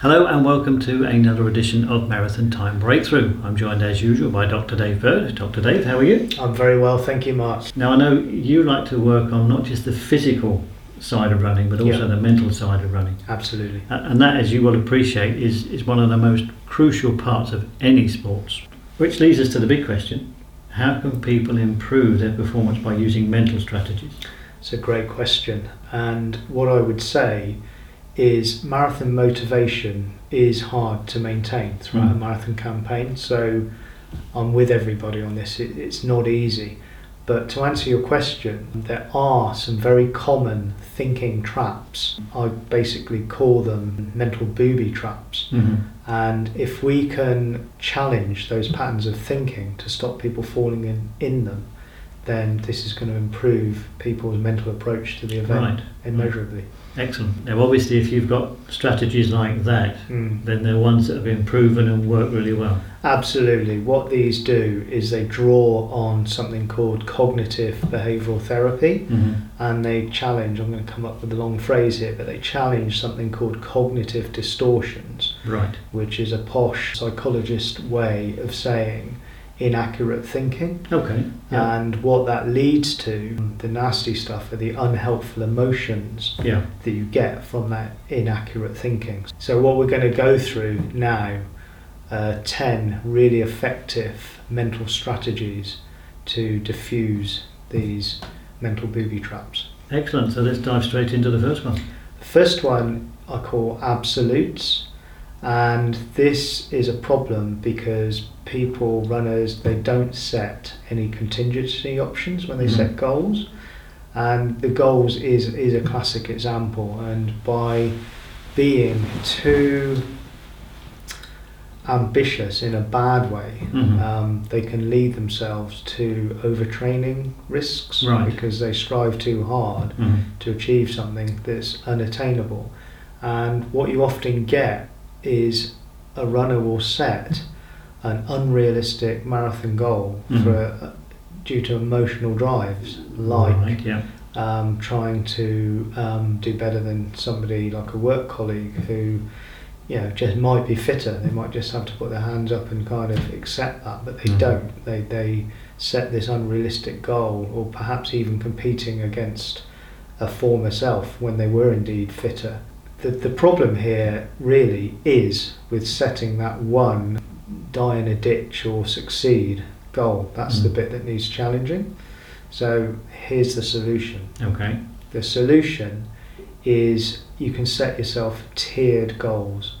Hello and welcome to another edition of Marathon Time Breakthrough. I'm joined as usual by Dr. Dave Bird. Dr. Dave, how are you? I'm very well, thank you, Mark. Now I know you like to work on not just the physical side of running, but also Yeah. the mental side of running. Absolutely. And that, as you will appreciate, is, is one of the most crucial parts of any sports. Which leads us to the big question how can people improve their performance by using mental strategies? It's a great question. And what I would say is marathon motivation is hard to maintain throughout a Mm. marathon campaign. So I'm with everybody on this. It, it's not easy. But to answer your question, there are some very common thinking traps. I basically call them mental booby traps. Mm-hmm. And if we can challenge those patterns of thinking to stop people falling in, in them, then this is going to improve people's mental approach to the event Right. immeasurably. Excellent. Now, obviously, if you've got strategies like that, Mm. then they're ones that have been proven and work really well. Absolutely. What these do is they draw on something called cognitive behavioral therapy Mm-hmm. and they challenge, I'm going to come up with a long phrase here, but they challenge something called cognitive distortions. Right. which is a posh psychologist way of saying inaccurate thinking. Okay. Yeah. And what that leads to, the nasty stuff, are the unhelpful emotions yeah. that you get from that inaccurate thinking. So, what we're going to go through now uh, 10 really effective mental strategies to diffuse these mental booby traps. Excellent. So let's dive straight into the first one. The first one I call absolutes, and this is a problem because people, runners, they don't set any contingency options when they Mhm. set goals, and the goals is is a classic example. And by being too ambitious in a bad way, Mhm. um, they can lead themselves to overtraining risks Right. because they strive too hard Mm-hmm. to achieve something that's unattainable. And what you often get is a runner will set an unrealistic marathon goal Mhm. for a, due to emotional drives, like Right. Yeah. um, trying to um, do better than somebody like a work colleague who you know just might be fitter they might just have to put their hands up and kind of accept that but they Mhm. don't they they set this unrealistic goal or perhaps even competing against a former self when they were indeed fitter the, the problem here really is with setting that one die in a ditch or succeed goal that's the Mm. bit that needs challenging so here's the solution. Okay. The solution is you can set yourself tiered goals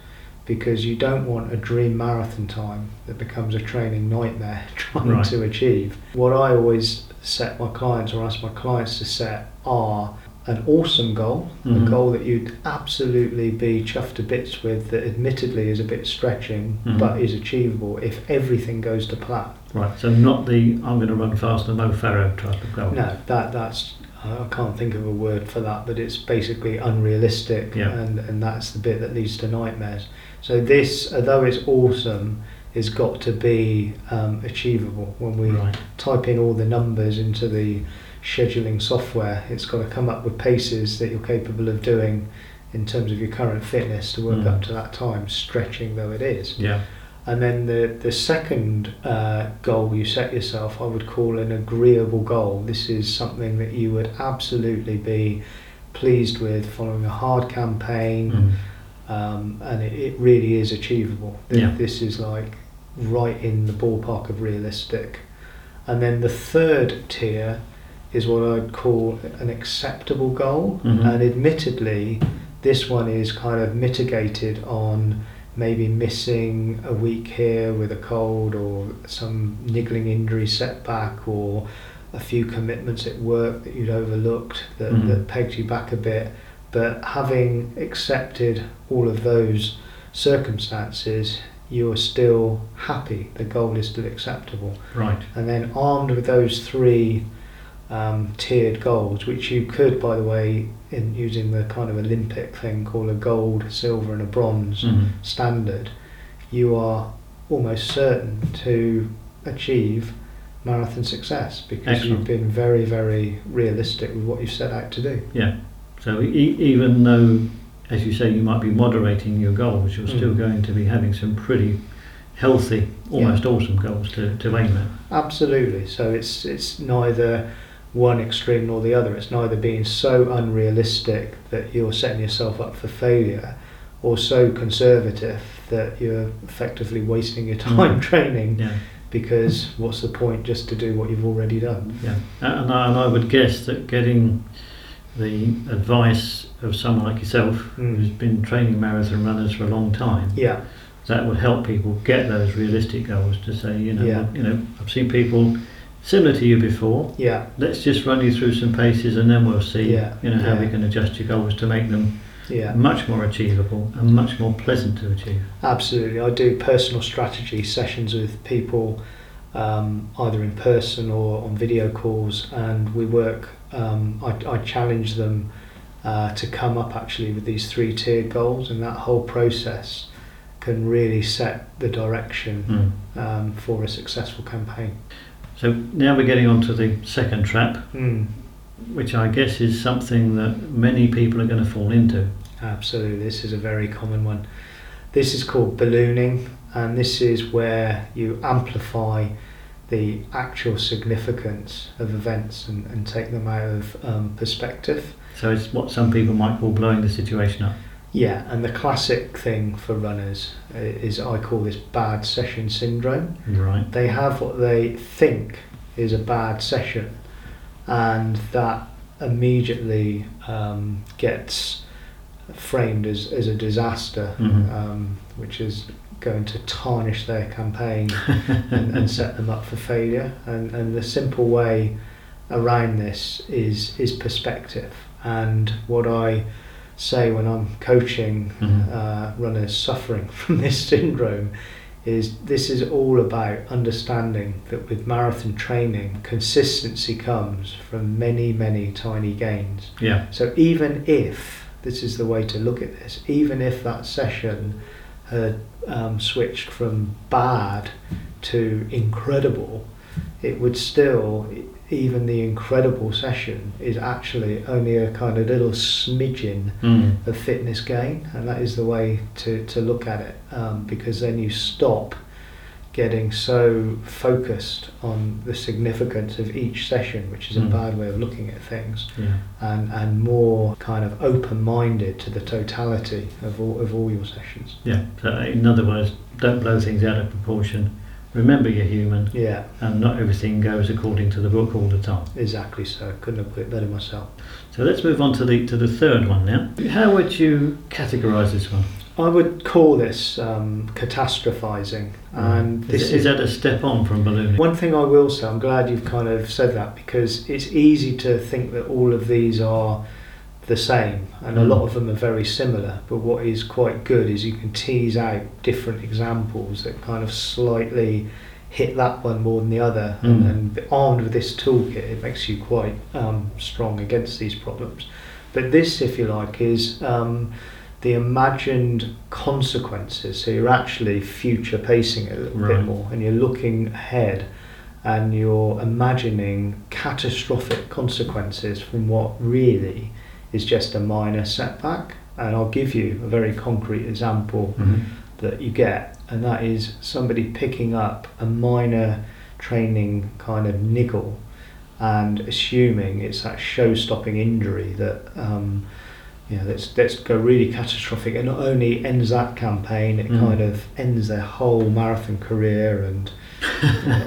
because you don't want a dream marathon time that becomes a training nightmare trying Right. to achieve. What I always set my clients or ask my clients to set are an awesome goal, Mhm. a goal that you'd absolutely be chuffed to bits with that admittedly is a bit stretching Mhm. but is achievable if everything goes to plan. Right. So not the I'm going to run faster Mo Farah type of goal. No, that that's I can't think of a word for that, but it's basically unrealistic, Yeah. and and that's the bit that leads to nightmares. So this, although it's awesome, has got to be um, achievable. When we Right. type in all the numbers into the scheduling software, it's got to come up with paces that you're capable of doing in terms of your current fitness to work Mm. up to that time, stretching though it is. Yeah. And then the, the second uh, goal you set yourself, I would call an agreeable goal. This is something that you would absolutely be pleased with following a hard campaign, Mm. um, and it, it really is achievable. Yeah. This is like right in the ballpark of realistic. And then the third tier is what I'd call an acceptable goal, Mhm. and admittedly, this one is kind of mitigated on maybe missing a week here with a cold or some niggling injury setback or a few commitments at work that you'd overlooked that, Mhm. that pegged you back a bit. But having accepted all of those circumstances, you're still happy. The goal is still acceptable. Right. And then armed with those three um, tiered goals, which you could, by the way, in using the kind of Olympic thing called a gold, silver, and a bronze Mhm. standard, you are almost certain to achieve marathon success because Excellent. you've been very, very realistic with what you've set out to do. Yeah. So e- even though as you say, you might be moderating your goals. You're still Mm. going to be having some pretty healthy, almost awesome goals to, to aim at. Absolutely. So it's it's neither one extreme nor the other. It's neither being so unrealistic that you're setting yourself up for failure, or so conservative that you're effectively wasting your time Mm. training. Yeah, Because what's the point just to do what you've already done? yeah. And I, and I would guess that getting the advice of someone like yourself, Mm. who's been training marathon runners for a long time, Yeah. that would help people get those realistic goals to say, you know, Yeah. you know, I've seen people similar to you before. Yeah. Let's just run you through some paces, and then we'll see, Yeah, you know, how we can adjust your goals to make them Yeah. much more achievable and much more pleasant to achieve. Absolutely. I do personal strategy sessions with people um, either in person or on video calls, and we work. Um, I, I challenge them uh, to come up actually with these three tiered goals, and that whole process can really set the direction Mm. um, for a successful campaign. So now we're getting on to the second trap, Mm, which I guess is something that many people are going to fall into. absolutely. This is a very common one. This is called ballooning, and this is where you amplify the actual significance of events and, and take them out of um, perspective. So it's what some people might call blowing the situation up. Yeah, and the classic thing for runners is I call this bad session syndrome. Right. They have what they think is a bad session, and that immediately um, gets framed as, as a disaster, Mhm. um, which is going to tarnish their campaign and, and set them up for failure. And, and the simple way around this is is perspective. And what I say when I'm coaching Mhm. uh, runners suffering from this syndrome is this is all about understanding that with marathon training, consistency comes from many, many tiny gains. Yeah. So even if this is the way to look at this, even if that session had um, switched from bad to incredible, it would still, even the incredible session is actually only a kind of little smidgen Mm. of fitness gain, and that is the way to, to look at it um, because then you stop getting so focused on the significance of each session, which is a Mm. bad way of looking at things Yeah. and, and more kind of open-minded to the totality of all, of all your sessions. Yeah. So in other words, don't blow things out of proportion. Remember you're human, Yeah, and not everything goes according to the book all the time. exactly so. i Couldn't have put it better myself. So let's move on to the to the third one now. How would you categorise this one? I would call this um, catastrophizing, and is, this is that a step on from ballooning? One thing I will say, I'm glad you've kind of said that because it's easy to think that all of these are the same and a Mm. lot of them are very similar. But what is quite good is you can tease out different examples that kind of slightly hit that one more than the other. And, Mm. and armed with this toolkit, it makes you quite um, strong against these problems. But this, if you like, is um, the imagined consequences. So you're actually future pacing it a little Right. bit more and you're looking ahead and you're imagining catastrophic consequences from what really is just a minor setback. And I'll give you a very concrete example Mhm. that you get, and that is somebody picking up a minor training kind of niggle and assuming it's that show-stopping injury that um, you know let's let's go really catastrophic. It not only ends that campaign, it Mm. kind of ends their whole marathon career, and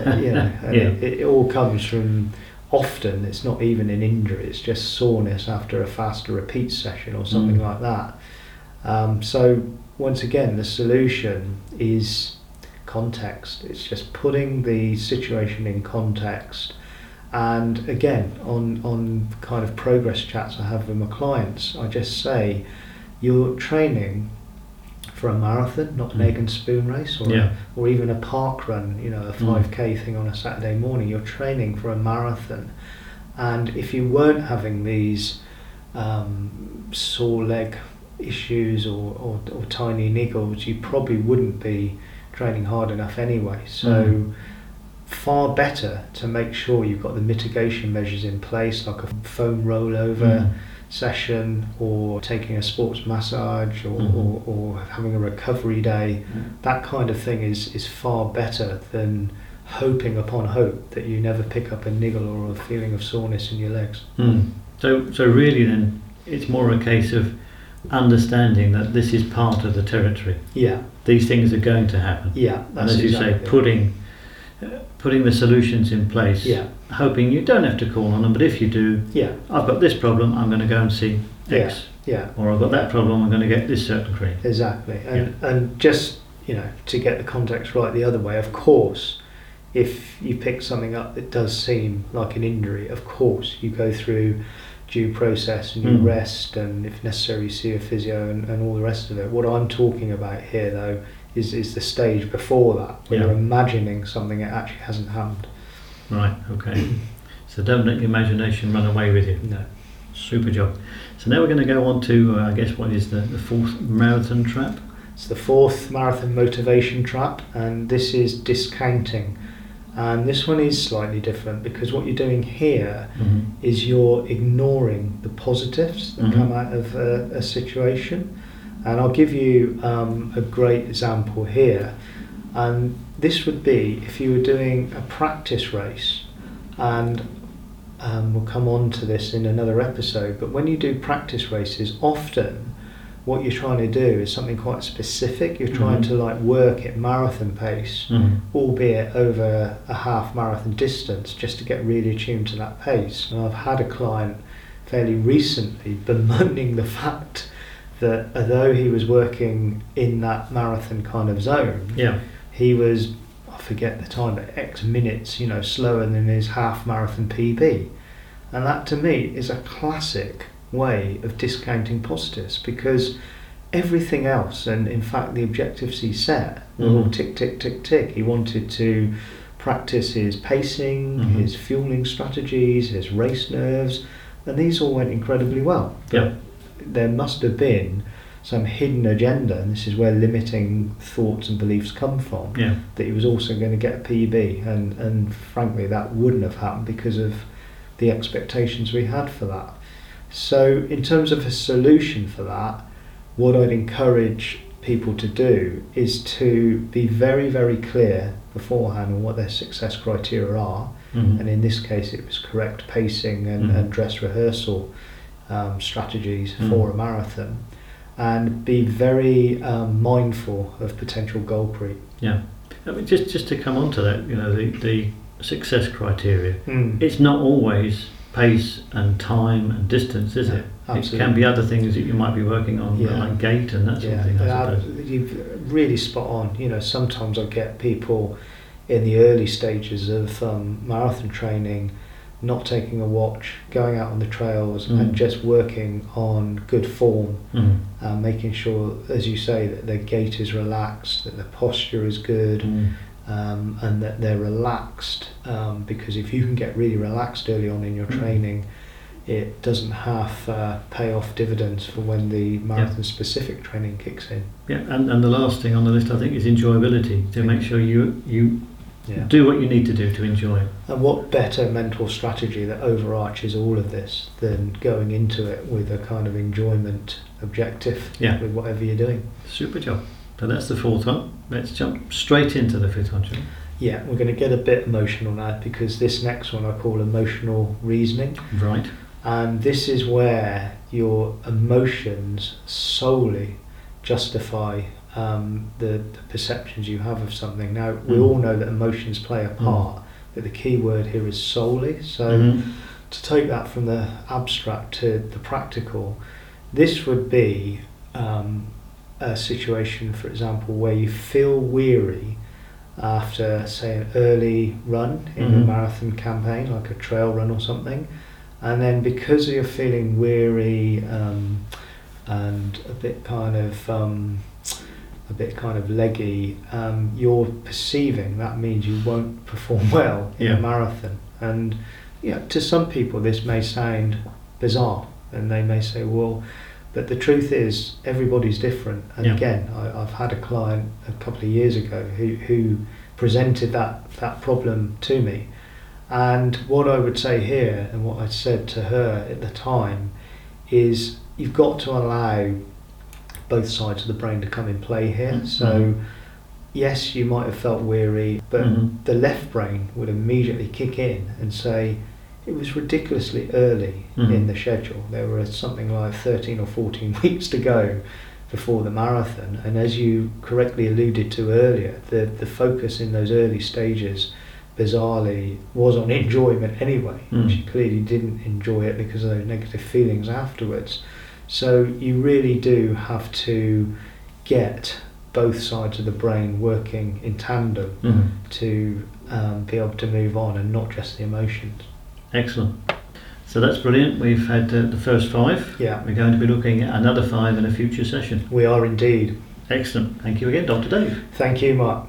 uh, you know, and Yeah. it, it all comes from. Often it's not even an injury; it's just soreness after a faster repeat session or something Mm. like that. Um, so once again, the solution is context. It's just putting the situation in context. And again, on, on kind of progress chats I have with my clients, I just say, you're training for a marathon, not an Mm. egg and spoon race, or, Yeah. or even a park run, you know, a Mm. 5k thing on a Saturday morning. You're training for a marathon. And if you weren't having these um, sore leg issues or, or, or tiny niggles, you probably wouldn't be training hard enough anyway. So, Mm. far better to make sure you've got the mitigation measures in place, like a foam rollover, Mm. Session or taking a sports massage or, Mhm. or, or having a recovery day, that kind of thing is, is far better than hoping upon hope that you never pick up a niggle or a feeling of soreness in your legs. Mm. So, so really, then it's more a case of understanding that this is part of the territory. Yeah, These things are going to happen, yeah, and as you say, putting uh, putting the solutions in place. Yeah, Hoping you don't have to call on them, but if you do, yeah, I've got this problem, I'm going to go and see X, yeah. or I've got that problem, I'm going to get this certain cream. Exactly, and and just you know to get the context right the other way. Of course, if you pick something up that does seem like an injury, of course you go through due process and you Mm. rest, and if necessary, you see a physio and, and all the rest of it. What I'm talking about here, though, is is the stage before that, where Yeah. you're imagining something that actually hasn't happened. Right. Okay. so don't let your imagination run away with you. No. Super job. So now we're going to go on to, uh, I guess, what is the, the fourth marathon trap? It's the fourth marathon motivation trap, and this is discounting. And this one is slightly different because what you're doing here Mm-hmm. is you're ignoring the positives that Mhm. come out of a, a situation. And I'll give you um, a great example here. And this would be if you were doing a practice race, and um, we'll come on to this in another episode, but when you do practice races, often what you're trying to do is something quite specific. You're trying Mhm. to like work at marathon pace Mm-hmm. albeit over a half marathon distance, just to get really attuned to that pace. And I've had a client fairly recently bemoaning the fact that although he was working in that marathon kind of zone, Yeah. He was, I forget the time, but X minutes, you know, slower than his half marathon PB. And that to me is a classic way of discounting positives because everything else, and in fact the objectives he set, were all Mhm. tick, tick, tick, tick. He wanted to practice his pacing, Mhm. his fueling strategies, his race nerves, and these all went incredibly well. But Yeah. there must have been some hidden agenda, and this is where limiting thoughts and beliefs come from Yeah. that he was also going to get a PB, and and frankly that wouldn't have happened because of the expectations we had for that. So in terms of a solution for that, what I'd encourage people to do is to be very very clear beforehand on what their success criteria are, Mm-hmm. and in this case it was correct pacing and, Mhm. and dress rehearsal um, strategies Mhm. for a marathon, and be very um, mindful of potential goal creep. Yeah. I mean, just just to come on to that, you know, the, the success criteria. Mm. It's not always pace and time and distance, is No, it? absolutely. It can be other things that you might be working on, Yeah. like gait and that sort of thing. I uh, suppose. you've really spot on. You know, sometimes I get people in the early stages of um, marathon training not taking a watch, going out on the trails Mm. and just working on good form, Mm. uh, making sure, as you say, that their gait is relaxed, that their posture is good, Mm. um, and that they're relaxed. Um, because if you can get really relaxed early on in your Mm. training, it doesn't half uh, pay off dividends for when the marathon specific training kicks in. Yeah, and, and the last thing on the list I think is enjoyability. To make sure you you Yeah. do what you need to do to enjoy it. And what better mental strategy that overarches all of this than going into it with a kind of enjoyment objective Yeah. with whatever you're doing? Super job. So that's the fourth one. Let's jump straight into the fifth one, shall? Yeah, we're going to get a bit emotional now because this next one I call emotional reasoning. Right. And this is where your emotions solely justify um, the, the perceptions you have of something. Now, we Mm. all know that emotions play a part, but the key word here is solely. So, Mhm. to take that from the abstract to the practical, this would be um, a situation, for example, where you feel weary after, say, an early run in a Mhm. marathon campaign, like a trail run or something, and then because you're feeling weary um, and a bit kind of um, a bit kind of leggy, um, you're perceiving that means you won't perform well in Yeah. a marathon. And yeah, to some people this may sound bizarre, and they may say, "Well," but the truth is everybody's different. And Yeah. again, I, I've had a client a couple of years ago who who presented that that problem to me, and what I would say here, and what I said to her at the time, is you've got to allow both sides of the brain to come in play here. Mhm. So, yes, you might have felt weary, but Mhm. the left brain would immediately kick in and say, it was ridiculously early Mhm. in the schedule. There were something like 13 or 14 weeks to go before the marathon. And as you correctly alluded to earlier, the, the focus in those early stages, bizarrely, was on enjoyment anyway. Mm. She clearly didn't enjoy it because of those negative feelings afterwards. So you really do have to get both sides of the brain working in tandem Mhm. to um, be able to move on and not just the emotions. Excellent. So that's brilliant. We've had uh, the first five. Yeah, We're going to be looking at another five in a future session. we are indeed. Excellent. Thank you again, Dr. Dave. Thank you, Mark.